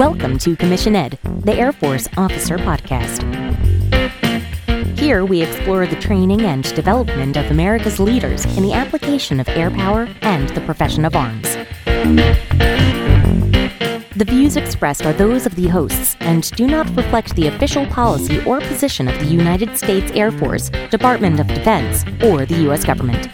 Welcome to Commissioned, the Air Force Officer Podcast. Here we explore the training and development of America's leaders in the application of air power and the profession of arms. The views expressed are those of the hosts and do not reflect the official policy or position of the United States Air Force, Department of Defense, or the U.S. government.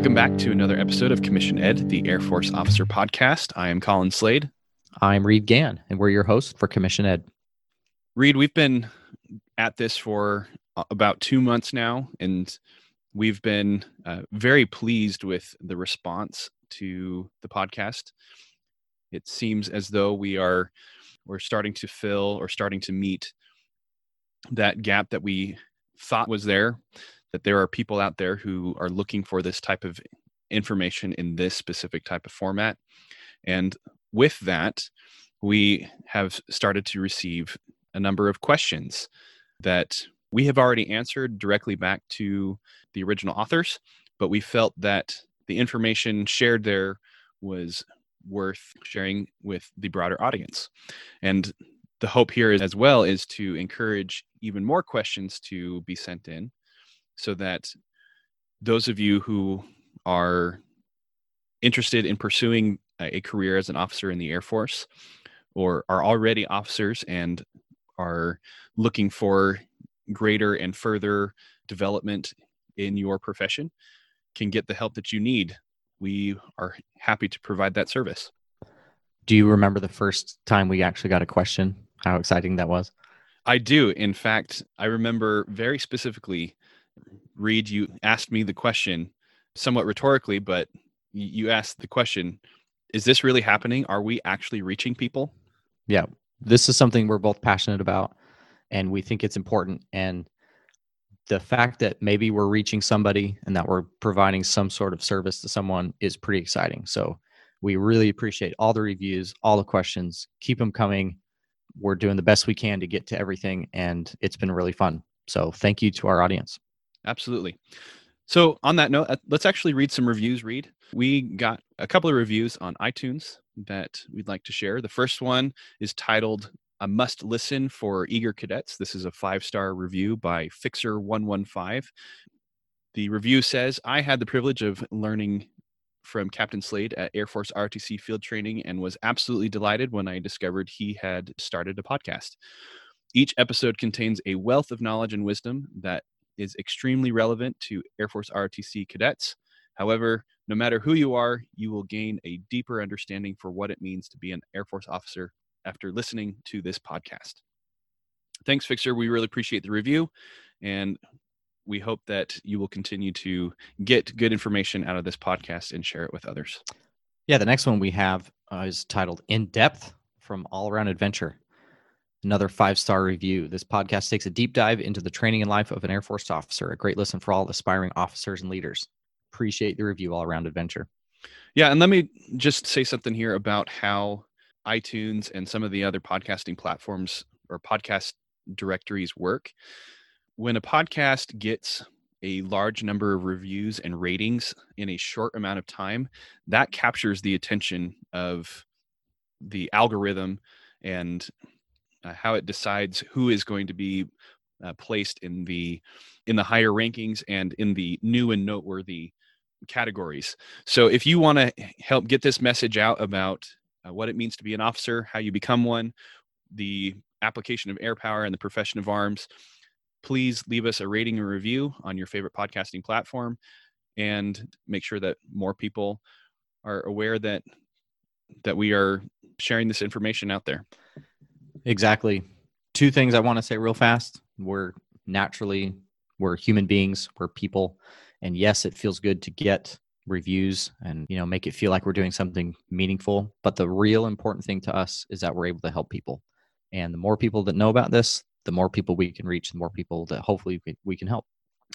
Welcome back to another episode of Commissioned, the Air Force Officer Podcast. I am Colin Slade. I'm Reed Gann, and we're your hosts for Commissioned. Reed, we've been at this for uh, about two months now, and we've been uh, very pleased with the response to the podcast. It seems as though we are we're starting to fill or starting to meet that gap that we thought was there that there are people out there who are looking for this type of information in this specific type of format. And with that, we have started to receive a number of questions that we have already answered directly back to the original authors, but we felt that the information shared there was worth sharing with the broader audience. And the hope here is, as well is to encourage even more questions to be sent in so that those of you who are interested in pursuing a career as an officer in the Air Force or are already officers and are looking for greater and further development in your profession can get the help that you need. We are happy to provide that service. Do you remember the first time we actually got a question? How exciting that was? I do. In fact, I remember very specifically Reed, you asked me the question somewhat rhetorically, but you asked the question Is this really happening? Are we actually reaching people? Yeah. This is something we're both passionate about and we think it's important. And the fact that maybe we're reaching somebody and that we're providing some sort of service to someone is pretty exciting. So we really appreciate all the reviews, all the questions. Keep them coming. We're doing the best we can to get to everything, and it's been really fun. So thank you to our audience. Absolutely. So, on that note, uh, let's actually read some reviews. Reed. we got a couple of reviews on iTunes that we'd like to share. The first one is titled "A Must Listen for Eager Cadets." This is a five-star review by Fixer115. The review says, "I had the privilege of learning from Captain Slade at Air Force ROTC field training and was absolutely delighted when I discovered he had started a podcast. Each episode contains a wealth of knowledge and wisdom that is extremely relevant to Air Force ROTC cadets. However, no matter who you are, you will gain a deeper understanding for what it means to be an Air Force officer after listening to this podcast. Thanks, Fixer. We really appreciate the review, and we hope that you will continue to get good information out of this podcast and share it with others. Yeah, the next one we have uh, is titled In Depth from All Around Adventure another five star review. This podcast takes a deep dive into the training and life of an Air Force officer. A great listen for all aspiring officers and leaders. Appreciate the review all around adventure. Yeah, and let me just say something here about how iTunes and some of the other podcasting platforms or podcast directories work. When a podcast gets a large number of reviews and ratings in a short amount of time, that captures the attention of the algorithm and uh, how it decides who is going to be uh, placed in the in the higher rankings and in the new and noteworthy categories. So if you want to help get this message out about uh, what it means to be an officer, how you become one, the application of air power and the profession of arms, please leave us a rating and review on your favorite podcasting platform and make sure that more people are aware that that we are sharing this information out there. Exactly. Two things I want to say real fast. We're naturally we're human beings, we're people, and yes, it feels good to get reviews and you know make it feel like we're doing something meaningful, but the real important thing to us is that we're able to help people. And the more people that know about this, the more people we can reach, the more people that hopefully we can help.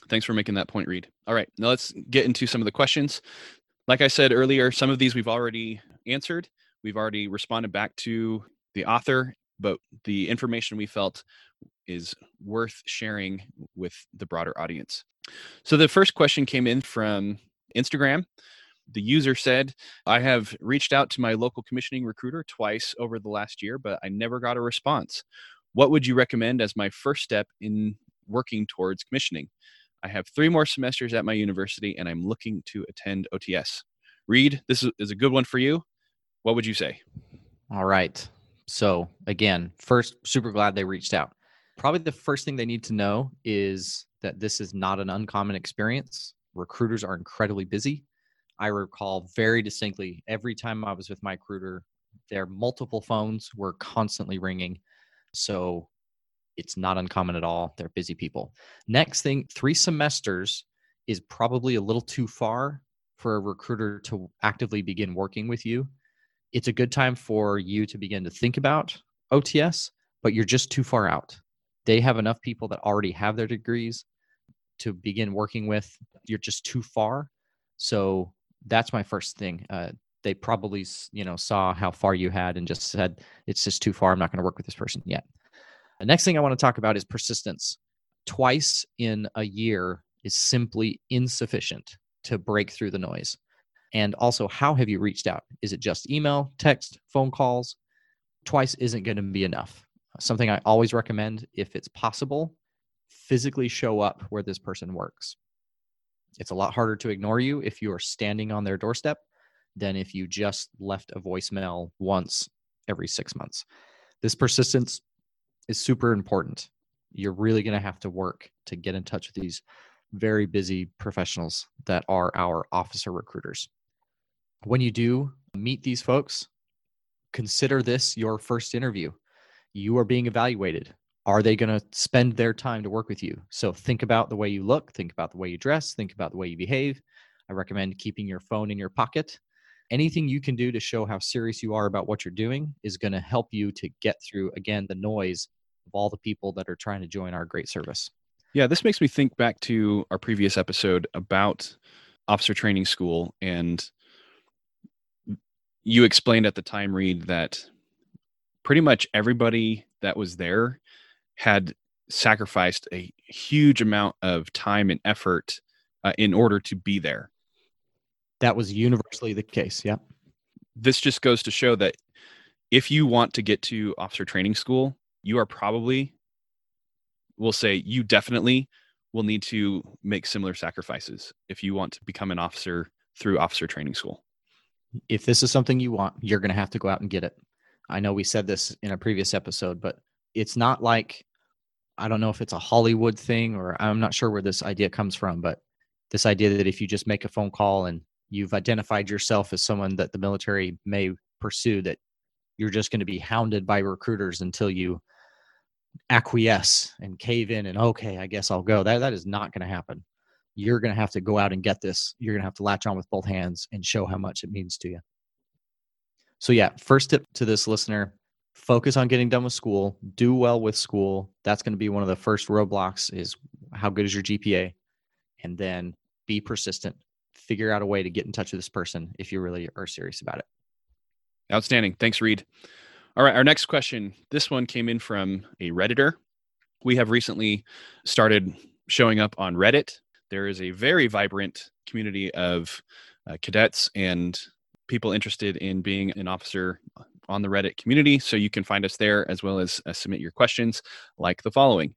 Thanks for making that point, Reed. All right, now let's get into some of the questions. Like I said earlier, some of these we've already answered. We've already responded back to the author but the information we felt is worth sharing with the broader audience. So the first question came in from Instagram. the user said, I have reached out to my local commissioning recruiter twice over the last year, but I never got a response. What would you recommend as my first step in working towards commissioning? I have three more semesters at my university and I'm looking to attend OTS. Reed, this is a good one for you. What would you say? All right. So, again, first, super glad they reached out. Probably the first thing they need to know is that this is not an uncommon experience. Recruiters are incredibly busy. I recall very distinctly every time I was with my recruiter, their multiple phones were constantly ringing. So it's not uncommon at all. They're busy people. Next thing, three semesters is probably a little too far for a recruiter to actively begin working with you. It's a good time for you to begin to think about OTS, but you're just too far out. They have enough people that already have their degrees to begin working with. You're just too far. So that's my first thing. Uh, they probably, you know, saw how far you had and just said, it's just too far. I'm not going to work with this person yet. The next thing I want to talk about is persistence. Twice in a year is simply insufficient to break through the noise. And also, how have you reached out? Is it just email, text, phone calls? Twice isn't going to be enough. Something I always recommend, if it's possible, physically show up where this person works. It's a lot harder to ignore you if you are standing on their doorstep than if you just left a voicemail once every six months. This persistence is super important. You're really going to have to work to get in touch with these very busy professionals that are our officer recruiters. When you do meet these folks, consider this your first interview. You are being evaluated. Are they going to spend their time to work with you? So think about the way you look, think about the way you dress, think about the way you behave. I recommend keeping your phone in your pocket. Anything you can do to show how serious you are about what you're doing is going to help you to get through, again, the noise of all the people that are trying to join our great service. Yeah, this makes me think back to our previous episode about officer training school. And you explained at the time, Reed, that pretty much everybody that was there had sacrificed a huge amount of time and effort uh, in order to be there. That was universally the case. Yeah. This just goes to show that if you want to get to officer training school, you are probably, we'll say, you definitely will need to make similar sacrifices if you want to become an officer through officer training school. If this is something you want, you're going to have to go out and get it. I know we said this in a previous episode, but it's not like I don't know if it's a Hollywood thing or I'm not sure where this idea comes from, but this idea that if you just make a phone call and you've identified yourself as someone that the military may pursue, that you're just going to be hounded by recruiters until you acquiesce and cave in and okay, I guess I'll go. That that is not going to happen. You're going to have to go out and get this. You're going to have to latch on with both hands and show how much it means to you. So yeah, first tip to this listener, focus on getting done with school, do well with school. That's going to be one of the first roadblocks is how good is your GPA? And then be persistent. Figure out a way to get in touch with this person if you really are serious about it. Outstanding. Thanks, Reed. All right, our next question. This one came in from a Redditor. We have recently started showing up on Reddit. There is a very vibrant community of uh, cadets and people interested in being an officer on the Reddit community. So you can find us there as well as uh, submit your questions like the following.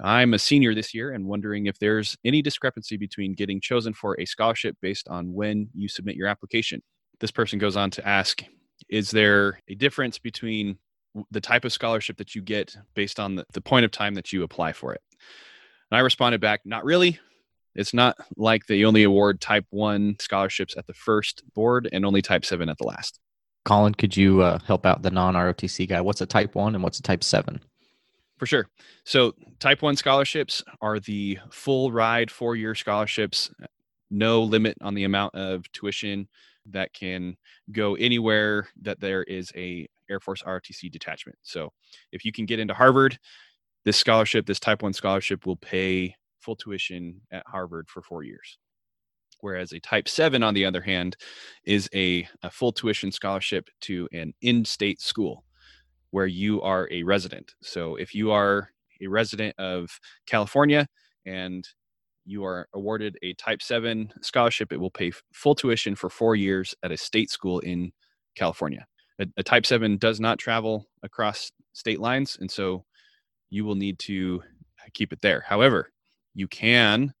I'm a senior this year and wondering if there's any discrepancy between getting chosen for a scholarship based on when you submit your application. This person goes on to ask Is there a difference between the type of scholarship that you get based on the, the point of time that you apply for it? And I responded back, Not really. It's not like they only award type one scholarships at the first board and only type seven at the last. Colin, could you uh, help out the non ROTC guy? What's a type one and what's a type seven? For sure. So, type one scholarships are the full ride four year scholarships, no limit on the amount of tuition that can go anywhere that there is a Air Force ROTC detachment. So, if you can get into Harvard, this scholarship, this type one scholarship will pay full tuition at Harvard for four years. Whereas a type seven, on the other hand, is a, a full tuition scholarship to an in state school where you are a resident. So if you are a resident of California and you are awarded a Type 7 scholarship. It will pay full tuition for four years at a state school in California. A, a Type 7 does not travel across state lines, and so you will need to uh, keep it there. However, you can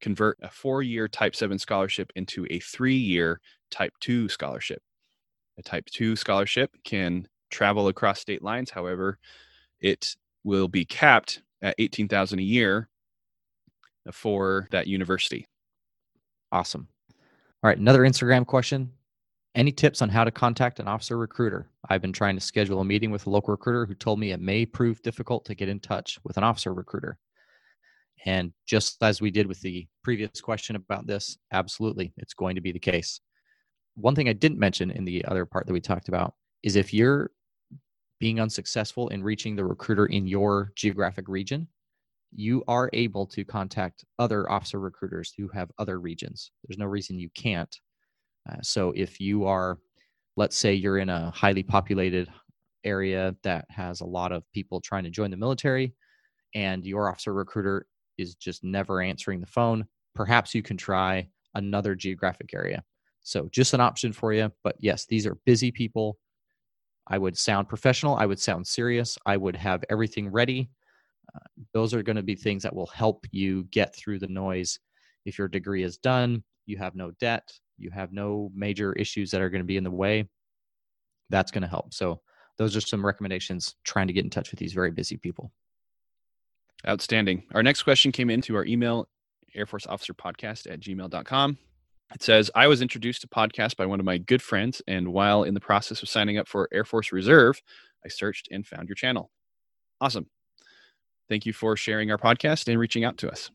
convert a four year Type 7 scholarship into a three year Type 2 scholarship. A Type 2 scholarship can travel across state lines. However, it will be capped at 18,000 a year for that university. Awesome. All right, another Instagram question. Any tips on how to contact an officer recruiter? I've been trying to schedule a meeting with a local recruiter who told me it may prove difficult to get in touch with an officer recruiter. And just as we did with the previous question about this, absolutely, it's going to be the case. One thing I didn't mention in the other part that we talked about is if you're being unsuccessful in reaching the recruiter in your geographic region, you are able to contact other officer recruiters who have other regions. There's no reason you can't. Uh, so if you are, let's say you're in a highly populated area that has a lot of people trying to join the military, and your officer recruiter is just never answering the phone, perhaps you can try another geographic area. So just an option for you. But yes, these are busy people I would sound professional. I would sound serious. I would have everything ready. Uh, those are going to be things that will help you get through the noise. If your degree is done, you have no debt, you have no major issues that are going to be in the way, that's going to help. So, those are some recommendations trying to get in touch with these very busy people. Outstanding. Our next question came into our email, Air Force Officer Podcast at gmail.com. It says, I was introduced to podcast by one of my good friends, and while in the process of signing up for Air Force Reserve, I searched and found your channel. Awesome. Thank you for sharing our podcast and reaching out to us.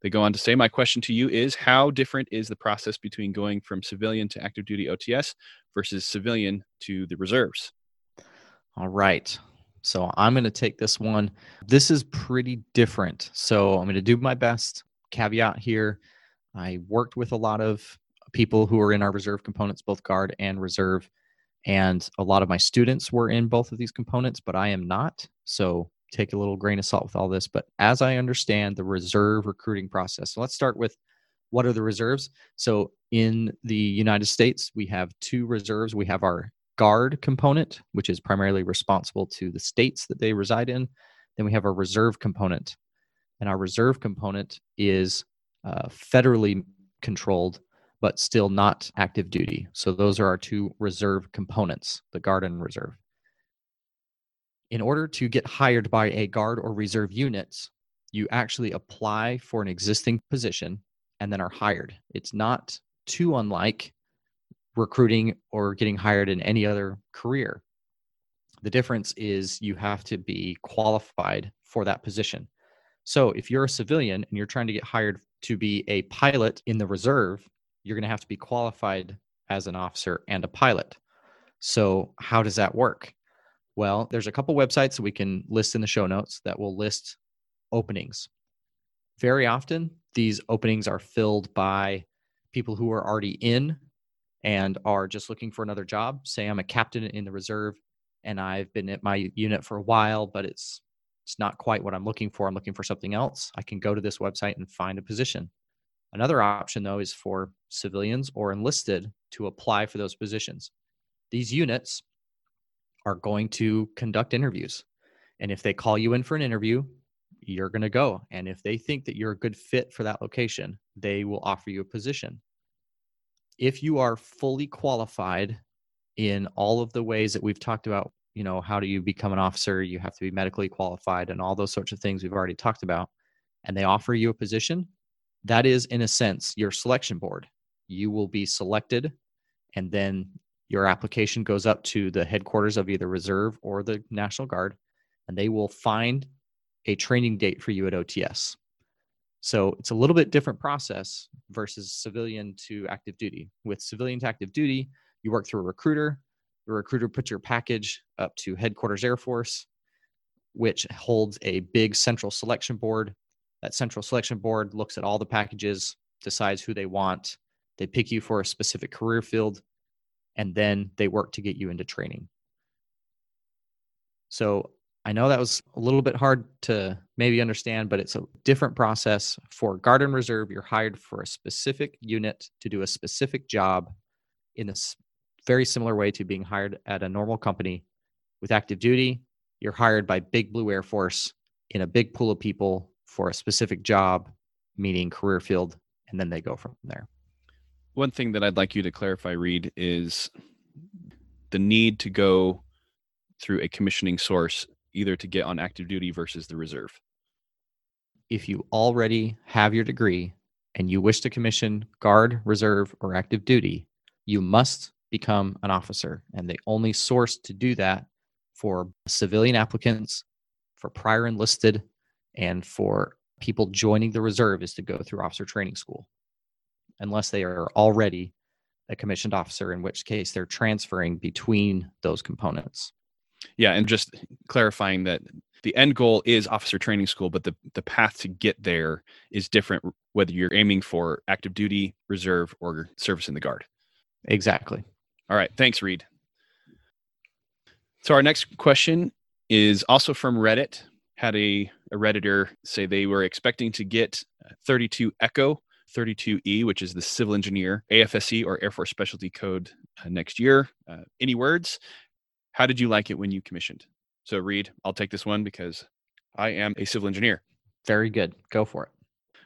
They go on to say, My question to you is How different is the process between going from civilian to active duty OTS versus civilian to the reserves? All right. So I'm going to take this one. This is pretty different. So I'm going to do my best. Caveat here I worked with a lot of people who are in our reserve components, both guard and reserve. And a lot of my students were in both of these components, but I am not. So take a little grain of salt with all this. But as I understand the reserve recruiting process, so let's start with what are the reserves? So in the United States, we have two reserves. We have our guard component, which is primarily responsible to the states that they reside in. Then we have our reserve component. And our reserve component is uh, federally controlled, but still not active duty. So those are our two reserve components, the guard and reserve. In order to get hired by a guard or reserve unit, you actually apply for an existing position and then are hired. It's not too unlike recruiting or getting hired in any other career. The difference is you have to be qualified for that position. So if you're a civilian and you're trying to get hired to be a pilot in the reserve, you're going to have to be qualified as an officer and a pilot. So, how does that work? Well, there's a couple websites that we can list in the show notes that will list openings. Very often, these openings are filled by people who are already in and are just looking for another job. Say I'm a captain in the reserve and I've been at my unit for a while, but it's it's not quite what I'm looking for. I'm looking for something else. I can go to this website and find a position. Another option, though, is for civilians or enlisted to apply for those positions. These units are going to conduct interviews. And if they call you in for an interview, you're going to go. And if they think that you're a good fit for that location, they will offer you a position. If you are fully qualified in all of the ways that we've talked about you know how do you become an officer? You have to be medically qualified and all those sorts of things we've already talked about and they offer you a position that is in a sense your selection board. You will be selected and then your application goes up to the headquarters of either reserve or the national guard and they will find a training date for you at ots so it's a little bit different process versus civilian to active duty with civilian to active duty you work through a recruiter the recruiter puts your package up to headquarters Air Force, which holds a big central selection board. That central selection board looks at all the packages, decides who they want. They pick you for a specific career field, and then they work to get you into training. So I know that was a little bit hard to maybe understand, but it's a different process. For Guard and Reserve, you're hired for a specific unit to do a specific job in a very similar way to being hired at a normal company. With active duty, you're hired by Big Blue Air Force in a big pool of people for a specific job, meaning career field, and then they go from there. One thing that I'd like you to clarify, Reed, is the need to go through a commissioning source either to get on active duty versus the reserve? If you already have your degree and you wish to commission guard, reserve, or active duty, you must become an officer. And the only source to do that for civilian applicants, for prior enlisted, and for people joining the reserve is to go through officer training school, unless they are already a commissioned officer, in which case they're transferring between those components. Yeah, and just clarifying that the end goal is officer training school, but the, the path to get there is different whether you're aiming for active duty, reserve, or service in the guard. Exactly. All right. Thanks, Reed. So our next question is also from Reddit. Had a, a Redditor say they were expecting to get 32 Echo 32E, which is the civil engineer AFSC or Air Force Specialty Code uh, next year. Uh, any words? How did you like it when you commissioned? So, Reed, I'll take this one because I am a civil engineer. Very good. Go for it.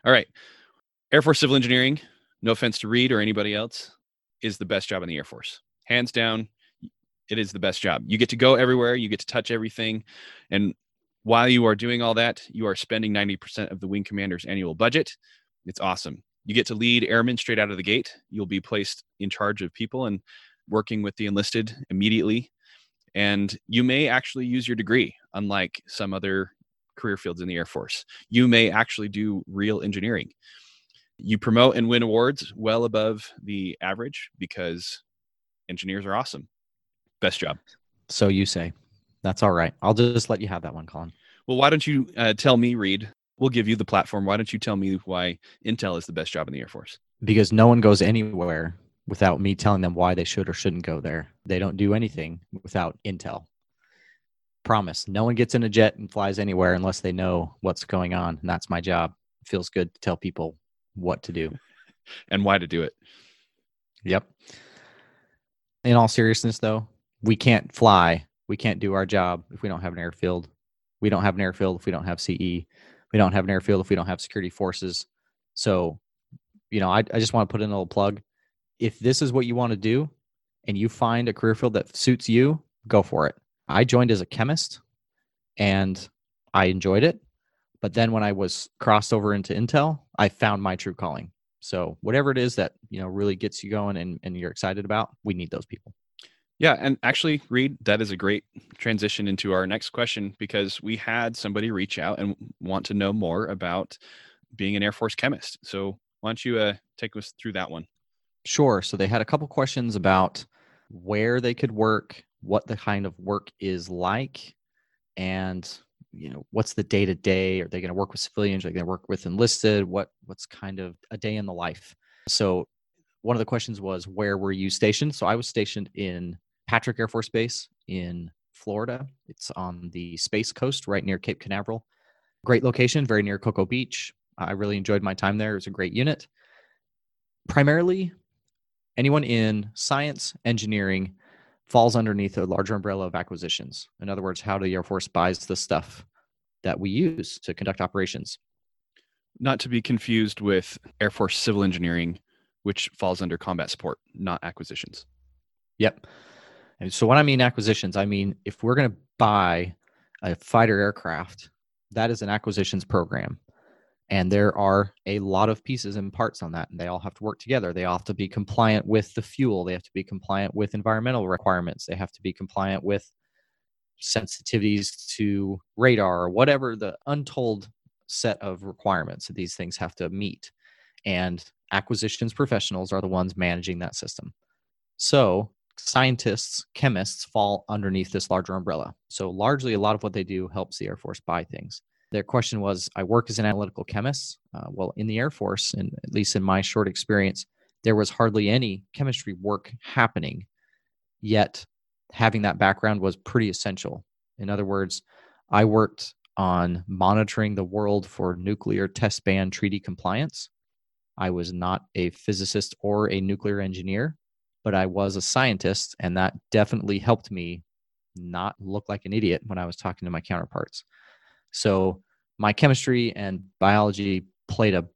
All right. Air Force Civil Engineering, no offense to Reed or anybody else, is the best job in the Air Force. Hands down, it is the best job. You get to go everywhere, you get to touch everything. And while you are doing all that, you are spending 90% of the wing commander's annual budget. It's awesome. You get to lead airmen straight out of the gate. You'll be placed in charge of people and working with the enlisted immediately and you may actually use your degree unlike some other career fields in the air force. You may actually do real engineering. You promote and win awards well above the average because engineers are awesome. Best job. So you say. That's all right. I'll just let you have that one colin. Well why don't you uh, tell me reed we'll give you the platform. Why don't you tell me why intel is the best job in the air force? Because no one goes anywhere without me telling them why they should or shouldn't go there. They don't do anything without intel. Promise. No one gets in a jet and flies anywhere unless they know what's going on. And that's my job. It feels good to tell people what to do and why to do it. Yep. In all seriousness, though, we can't fly. We can't do our job if we don't have an airfield. We don't have an airfield if we don't have CE. We don't have an airfield if we don't have security forces. So, you know, I, I just want to put in a little plug if this is what you want to do and you find a career field that suits you, go for it. I joined as a chemist and I enjoyed it. But then when I was crossed over into Intel, I found my true calling. So whatever it is that, you know, really gets you going and, and you're excited about, we need those people. Yeah, and actually, Reed, that is a great transition into our next question because we had somebody reach out and want to know more about being an Air Force chemist. So why don't you uh, take us through that one? Sure. So they had a couple questions about where they could work, what the kind of work is like, and you know what's the day to day. Are they going to work with civilians? Are they going to work with enlisted? What what's kind of a day in the life? So one of the questions was where were you stationed? So I was stationed in Patrick Air Force Base in Florida. It's on the Space Coast, right near Cape Canaveral. Great location, very near Cocoa Beach. I really enjoyed my time there. It was a great unit. Primarily, anyone in science, engineering falls underneath a larger umbrella of acquisitions. In other words, how the Air Force buys the stuff that we use to conduct operations. Not to be confused with Air Force civil engineering, which falls under combat support, not acquisitions. Yep. And so, what I mean acquisitions, I mean if we're going to buy a fighter aircraft, that is an acquisitions program and there are a lot of pieces and parts on that and they all have to work together. They all have to be compliant with the fuel. They have to be compliant with environmental requirements. They have to be compliant with sensitivities to radar or whatever the untold set of requirements that these things have to meet. And acquisitions professionals are the ones managing that system. So scientists chemists fall underneath this larger umbrella. So largely a lot of what they do helps the air force buy things their question was I work as an analytical chemist. Uh, well, in the Air Force, and at least in my short experience, there was hardly any chemistry work happening. Yet, having that background was pretty essential. In other words, I worked on monitoring the world for nuclear test ban treaty compliance. I was not a physicist or a nuclear engineer, but I was a scientist, and that definitely helped me not look like an idiot when I was talking to my counterparts. So, my chemistry and biology played a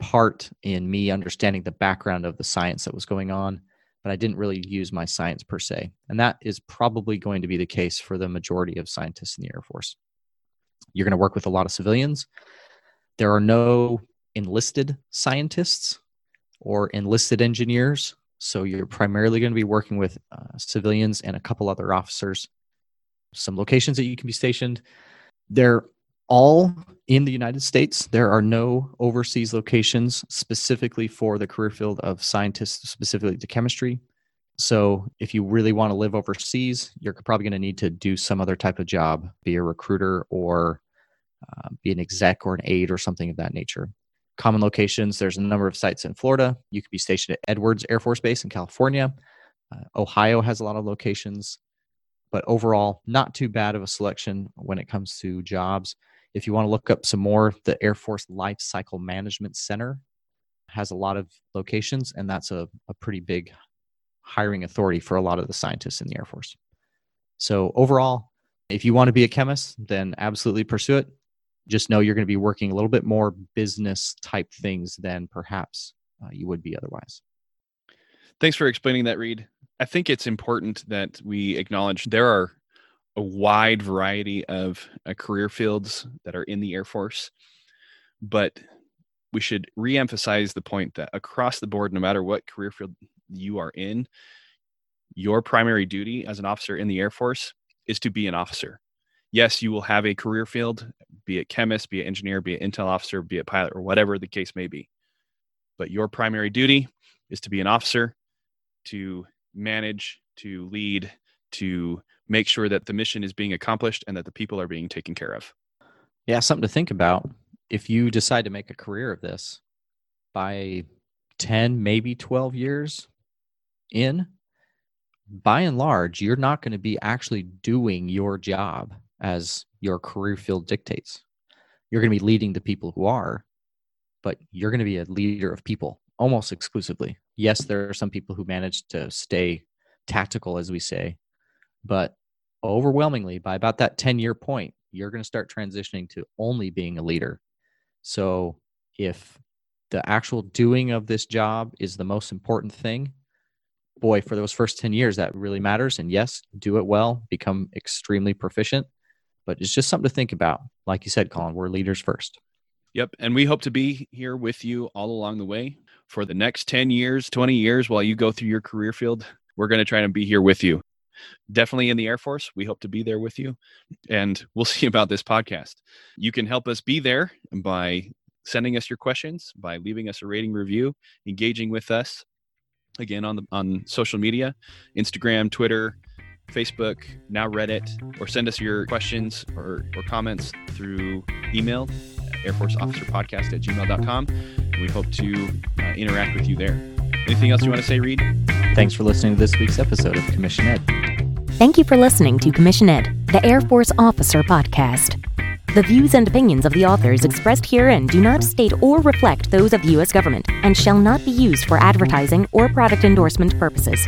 part in me understanding the background of the science that was going on, but I didn't really use my science per se. And that is probably going to be the case for the majority of scientists in the Air Force. You're going to work with a lot of civilians. There are no enlisted scientists or enlisted engineers. So you're primarily going to be working with uh, civilians and a couple other officers. Some locations that you can be stationed. They're all in the United States. There are no overseas locations specifically for the career field of scientists, specifically to chemistry. So, if you really want to live overseas, you're probably going to need to do some other type of job, be a recruiter or uh, be an exec or an aide or something of that nature. Common locations there's a number of sites in Florida. You could be stationed at Edwards Air Force Base in California. Uh, Ohio has a lot of locations, but overall, not too bad of a selection when it comes to jobs. If you want to look up some more, the Air Force Life Cycle Management Center has a lot of locations, and that's a, a pretty big hiring authority for a lot of the scientists in the Air Force. So, overall, if you want to be a chemist, then absolutely pursue it. Just know you're going to be working a little bit more business type things than perhaps uh, you would be otherwise. Thanks for explaining that, Reed. I think it's important that we acknowledge there are a wide variety of uh, career fields that are in the Air Force, but we should reemphasize the point that across the board, no matter what career field you are in, your primary duty as an officer in the Air Force is to be an officer. Yes, you will have a career field, be it chemist, be it engineer, be it intel officer, be it pilot, or whatever the case may be. But your primary duty is to be an officer, to manage, to lead, to make sure that the mission is being accomplished and that the people are being taken care of. Yeah, something to think about. If you decide to make a career of this by 10, maybe 12 years in, by and large, you're not going to be actually doing your job as your career field dictates. You're going to be leading the people who are, but you're going to be a leader of people almost exclusively. Yes, there are some people who manage to stay tactical, as we say, but overwhelmingly, by about that 10 year point, you're going to start transitioning to only being a leader. So if the actual doing of this job is the most important thing, boy, for those first 10 years, that really matters. And yes, do it well, become extremely proficient. But it's just something to think about. Like you said, Colin, we're leaders first. Yep. And we hope to be here with you all along the way for the next 10 years, 20 years while you go through your career field. We're going to try to be here with you definitely in the Air Force. We hope to be there with you. And we'll see about this podcast. You can help us be there by sending us your questions, by leaving us a rating review, engaging with us again on the on social media, Instagram, Twitter, Facebook, now Reddit, or send us your questions or, or comments through email, Air Force Officer Podcast at gmail.com. We hope to uh, interact with you there. Anything else you want to say, Reed? Thanks for listening to this week's episode of Commission Ed. Thank you for listening to Commissioned, the Air Force Officer Podcast. The views and opinions of the authors expressed herein do not state or reflect those of the U.S. government and shall not be used for advertising or product endorsement purposes.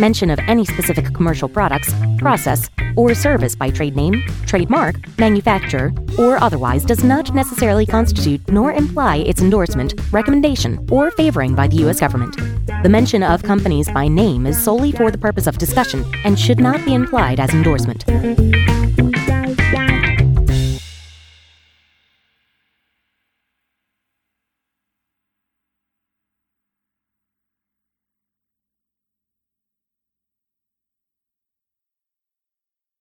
Mention of any specific commercial products, process, or service by trade name, trademark, manufacturer, or otherwise does not necessarily constitute nor imply its endorsement, recommendation, or favoring by the U.S. government. The mention of companies by name is solely for the purpose of discussion and should not be implied as endorsement.